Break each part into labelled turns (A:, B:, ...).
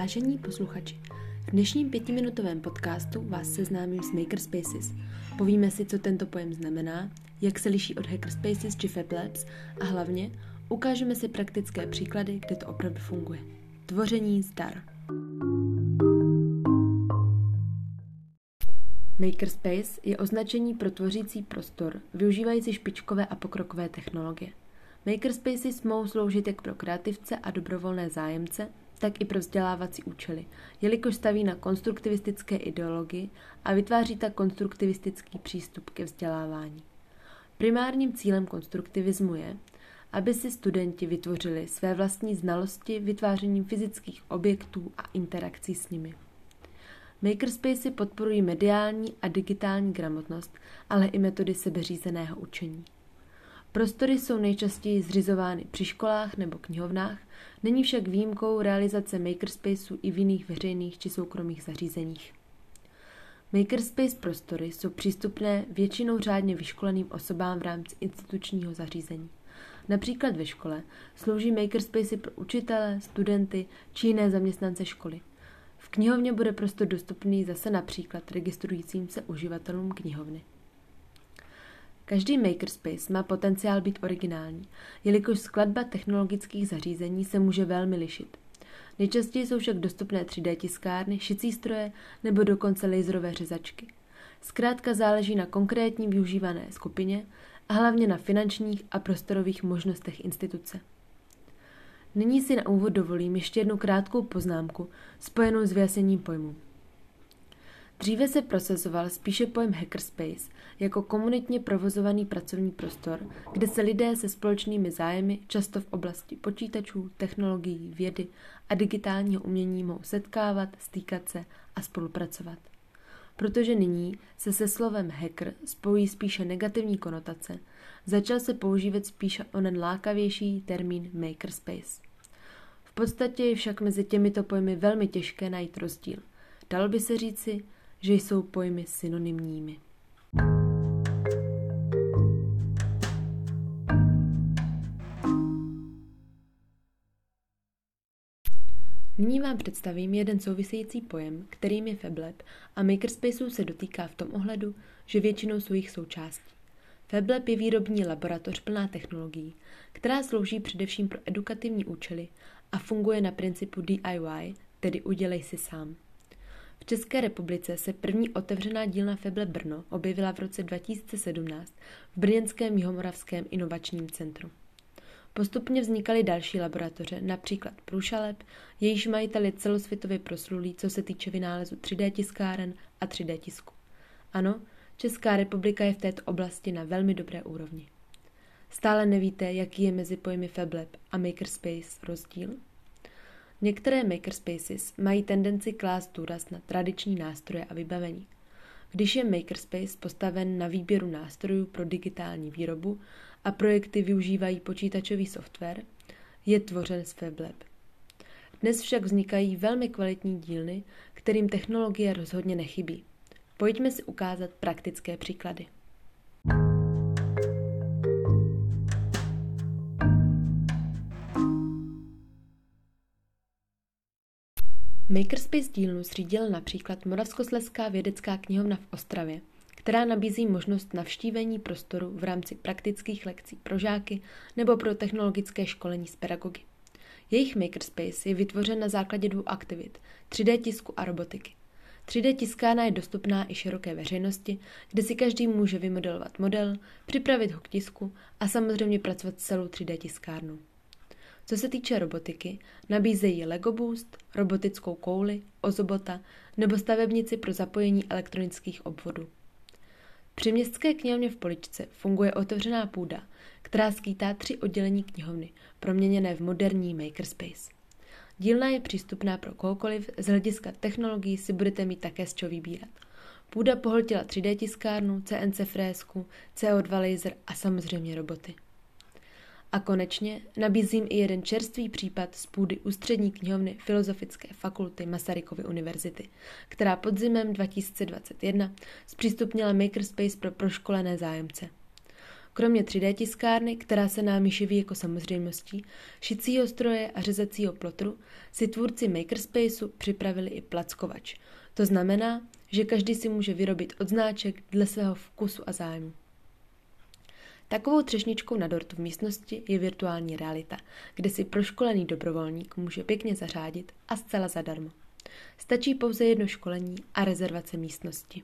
A: Vážení posluchači, v dnešním pětiminutovém podcastu vás seznámím s Makerspaces. Povíme si, co tento pojem znamená, jak se liší od Hackerspaces či FabLabs a hlavně ukážeme si praktické příklady, kde to opravdu funguje. Tvoření zdar. Makerspace je označení pro tvořící prostor, využívající špičkové a pokrokové technologie. Makerspaces mohou sloužit jak pro kreativce a dobrovolné zájemce, tak i pro vzdělávací účely, jelikož staví na konstruktivistické ideologii a vytváří tak konstruktivistický přístup ke vzdělávání. Primárním cílem konstruktivismu je, aby si studenti vytvořili své vlastní znalosti vytvářením fyzických objektů a interakcí s nimi. Makerspacey podporují mediální a digitální gramotnost, ale i metody sebeřízeného učení. Prostory jsou nejčastěji zřizovány při školách nebo knihovnách, není však výjimkou realizace makerspaceů i v jiných veřejných či soukromých zařízeních. Makerspace prostory jsou přístupné většinou řádně vyškoleným osobám v rámci institučního zařízení. Například ve škole slouží makerspacey pro učitele, studenty či jiné zaměstnance školy. V knihovně bude prostor dostupný zase například registrujícím se uživatelům knihovny. Každý makerspace má potenciál být originální, jelikož skladba technologických zařízení se může velmi lišit. Nejčastěji jsou však dostupné 3D tiskárny, šicí stroje nebo dokonce laserové řezačky. Zkrátka záleží na konkrétní využívané skupině a hlavně na finančních a prostorových možnostech instituce. Nyní si na úvod dovolím ještě jednu krátkou poznámku spojenou s vyjasněním pojmu. Dříve se prosazoval spíše pojem hackerspace jako komunitně provozovaný pracovní prostor, kde se lidé se společnými zájmy, často v oblasti počítačů, technologií, vědy a digitálního umění mohou setkávat, stýkat se a spolupracovat. Protože nyní se se slovem hacker spojí spíše negativní konotace, začal se používat spíše onen lákavější termín makerspace. V podstatě je však mezi těmito pojmy velmi těžké najít rozdíl. Dalo by se říci, že jsou pojmy synonymními. Nyní vám představím jeden související pojem, kterým je FabLab a Makerspaceu se dotýká v tom ohledu, že většinou jsou jejich součástí. FabLab je výrobní laboratoř plná technologií, která slouží především pro edukativní účely a funguje na principu DIY, tedy udělej si sám. V České republice se první otevřená dílna Feble Brno objevila v roce 2017 v Brněnském Jihomoravském inovačním centru. Postupně vznikaly další laboratoře, například Průšaleb, jejíž majitel je celosvětově proslulý, co se týče vynálezu 3D tiskáren a 3D tisku. Ano, Česká republika je v této oblasti na velmi dobré úrovni. Stále nevíte, jaký je mezi pojmy FabLab a Makerspace rozdíl? Některé makerspaces mají tendenci klást důraz na tradiční nástroje a vybavení. Když je makerspace postaven na výběru nástrojů pro digitální výrobu a projekty využívají počítačový software, je tvořen z FabLab. Dnes však vznikají velmi kvalitní dílny, kterým technologie rozhodně nechybí. Pojďme si ukázat praktické příklady. Makerspace dílnu zřídila například Moravskoslezská vědecká knihovna v Ostravě, která nabízí možnost navštívení prostoru v rámci praktických lekcí pro žáky nebo pro technologické školení s pedagogy. Jejich Makerspace je vytvořen na základě dvou aktivit 3D tisku a robotiky. 3D tiskárna je dostupná i široké veřejnosti, kde si každý může vymodelovat model, připravit ho k tisku a samozřejmě pracovat s celou 3D tiskárnou. Co se týče robotiky, nabízejí Lego Boost, robotickou kouli, ozobota nebo stavebnici pro zapojení elektronických obvodů. Při městské knihovně v Poličce funguje otevřená půda, která skýtá tři oddělení knihovny, proměněné v moderní makerspace. Dílna je přístupná pro kohokoliv, z hlediska technologií si budete mít také z čeho vybírat. Půda pohltila 3D tiskárnu, CNC frésku, CO2 laser a samozřejmě roboty. A konečně nabízím i jeden čerstvý případ z půdy ústřední knihovny Filozofické fakulty Masarykovy univerzity, která podzimem 2021 zpřístupnila Makerspace pro proškolené zájemce. Kromě 3D tiskárny, která se nám živí jako samozřejmostí, šicího stroje a řezacího plotru, si tvůrci Makerspaceu připravili i plackovač. To znamená, že každý si může vyrobit odznáček dle svého vkusu a zájmu. Takovou třešničkou na dortu v místnosti je virtuální realita, kde si proškolený dobrovolník může pěkně zařádit a zcela zadarmo. Stačí pouze jedno školení a rezervace místnosti.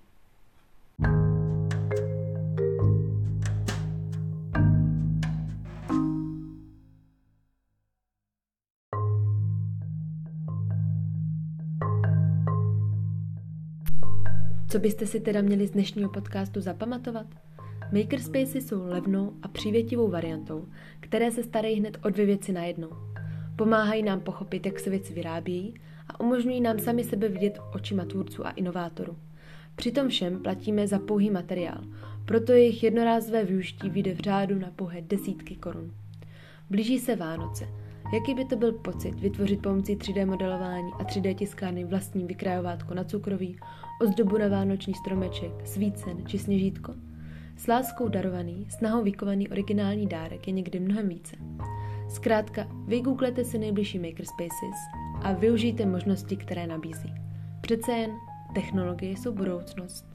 A: Co byste si teda měli z dnešního podcastu zapamatovat? Makerspaces jsou levnou a přívětivou variantou, které se starají hned o dvě věci najednou. Pomáhají nám pochopit, jak se věci vyrábějí a umožňují nám sami sebe vidět očima tvůrců a inovátorů. Přitom všem platíme za pouhý materiál, proto jejich jednorázové využití vyjde v řádu na pouhé desítky korun. Blíží se Vánoce. Jaký by to byl pocit vytvořit pomocí 3D modelování a 3D tiskárny vlastní vykrajovátko na cukroví, ozdobu na vánoční stromeček, svícen či sněžítko? S láskou darovaný, snahou vykovaný originální dárek je někdy mnohem více. Zkrátka, vygooglete si nejbližší Makerspaces a využijte možnosti, které nabízí. Přece jen technologie jsou budoucnost.